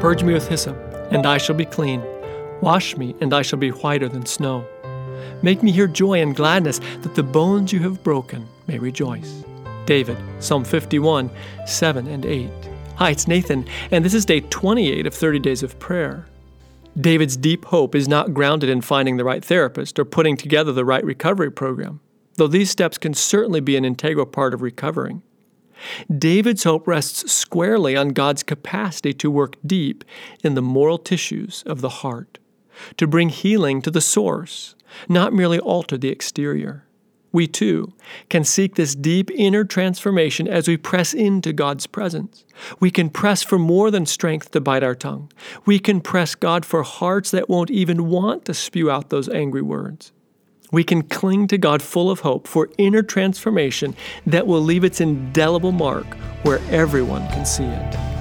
Purge me with hyssop, and I shall be clean. Wash me, and I shall be whiter than snow. Make me hear joy and gladness, that the bones you have broken may rejoice. David, Psalm 51, 7 and 8. Hi, it's Nathan, and this is day 28 of 30 Days of Prayer. David's deep hope is not grounded in finding the right therapist or putting together the right recovery program, though these steps can certainly be an integral part of recovering. David's hope rests squarely on God's capacity to work deep in the moral tissues of the heart, to bring healing to the source, not merely alter the exterior. We too can seek this deep inner transformation as we press into God's presence. We can press for more than strength to bite our tongue. We can press God for hearts that won't even want to spew out those angry words. We can cling to God full of hope for inner transformation that will leave its indelible mark where everyone can see it.